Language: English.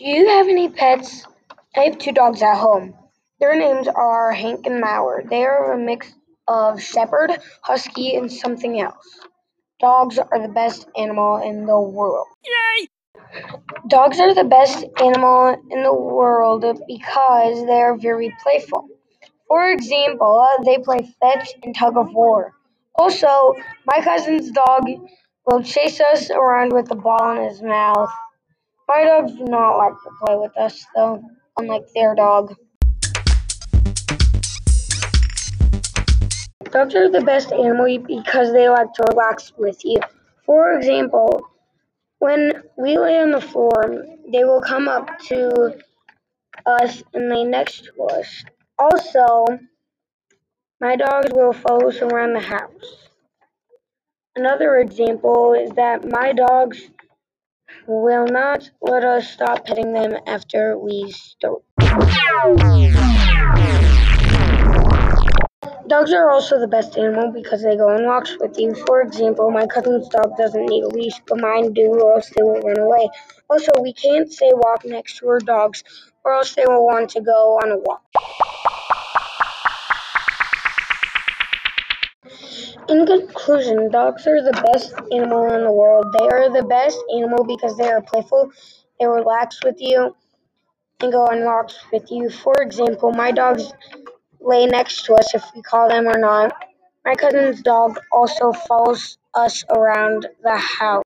Do you have any pets? I have two dogs at home. Their names are Hank and Mauer. They are a mix of shepherd, husky, and something else. Dogs are the best animal in the world. Yay! Dogs are the best animal in the world because they are very playful. For example, uh, they play fetch and tug of war. Also, my cousin's dog will chase us around with a ball in his mouth. My dogs do not like to play with us, though, unlike their dog. Dogs are the best animal because they like to relax with you. For example, when we lay on the floor, they will come up to us and lay next to us. Also, my dogs will follow us around the house. Another example is that my dogs will not let us stop petting them after we start. Dogs are also the best animal because they go on walks with you. For example, my cousin's dog doesn't need a leash, but mine do, or else they will run away. Also, we can't say walk next to our dogs, or else they will want to go on a walk. In conclusion, dogs are the best animal in the world. They are the best animal because they are playful, they relax with you, and go on walks with you. For example, my dogs lay next to us if we call them or not. My cousin's dog also follows us around the house.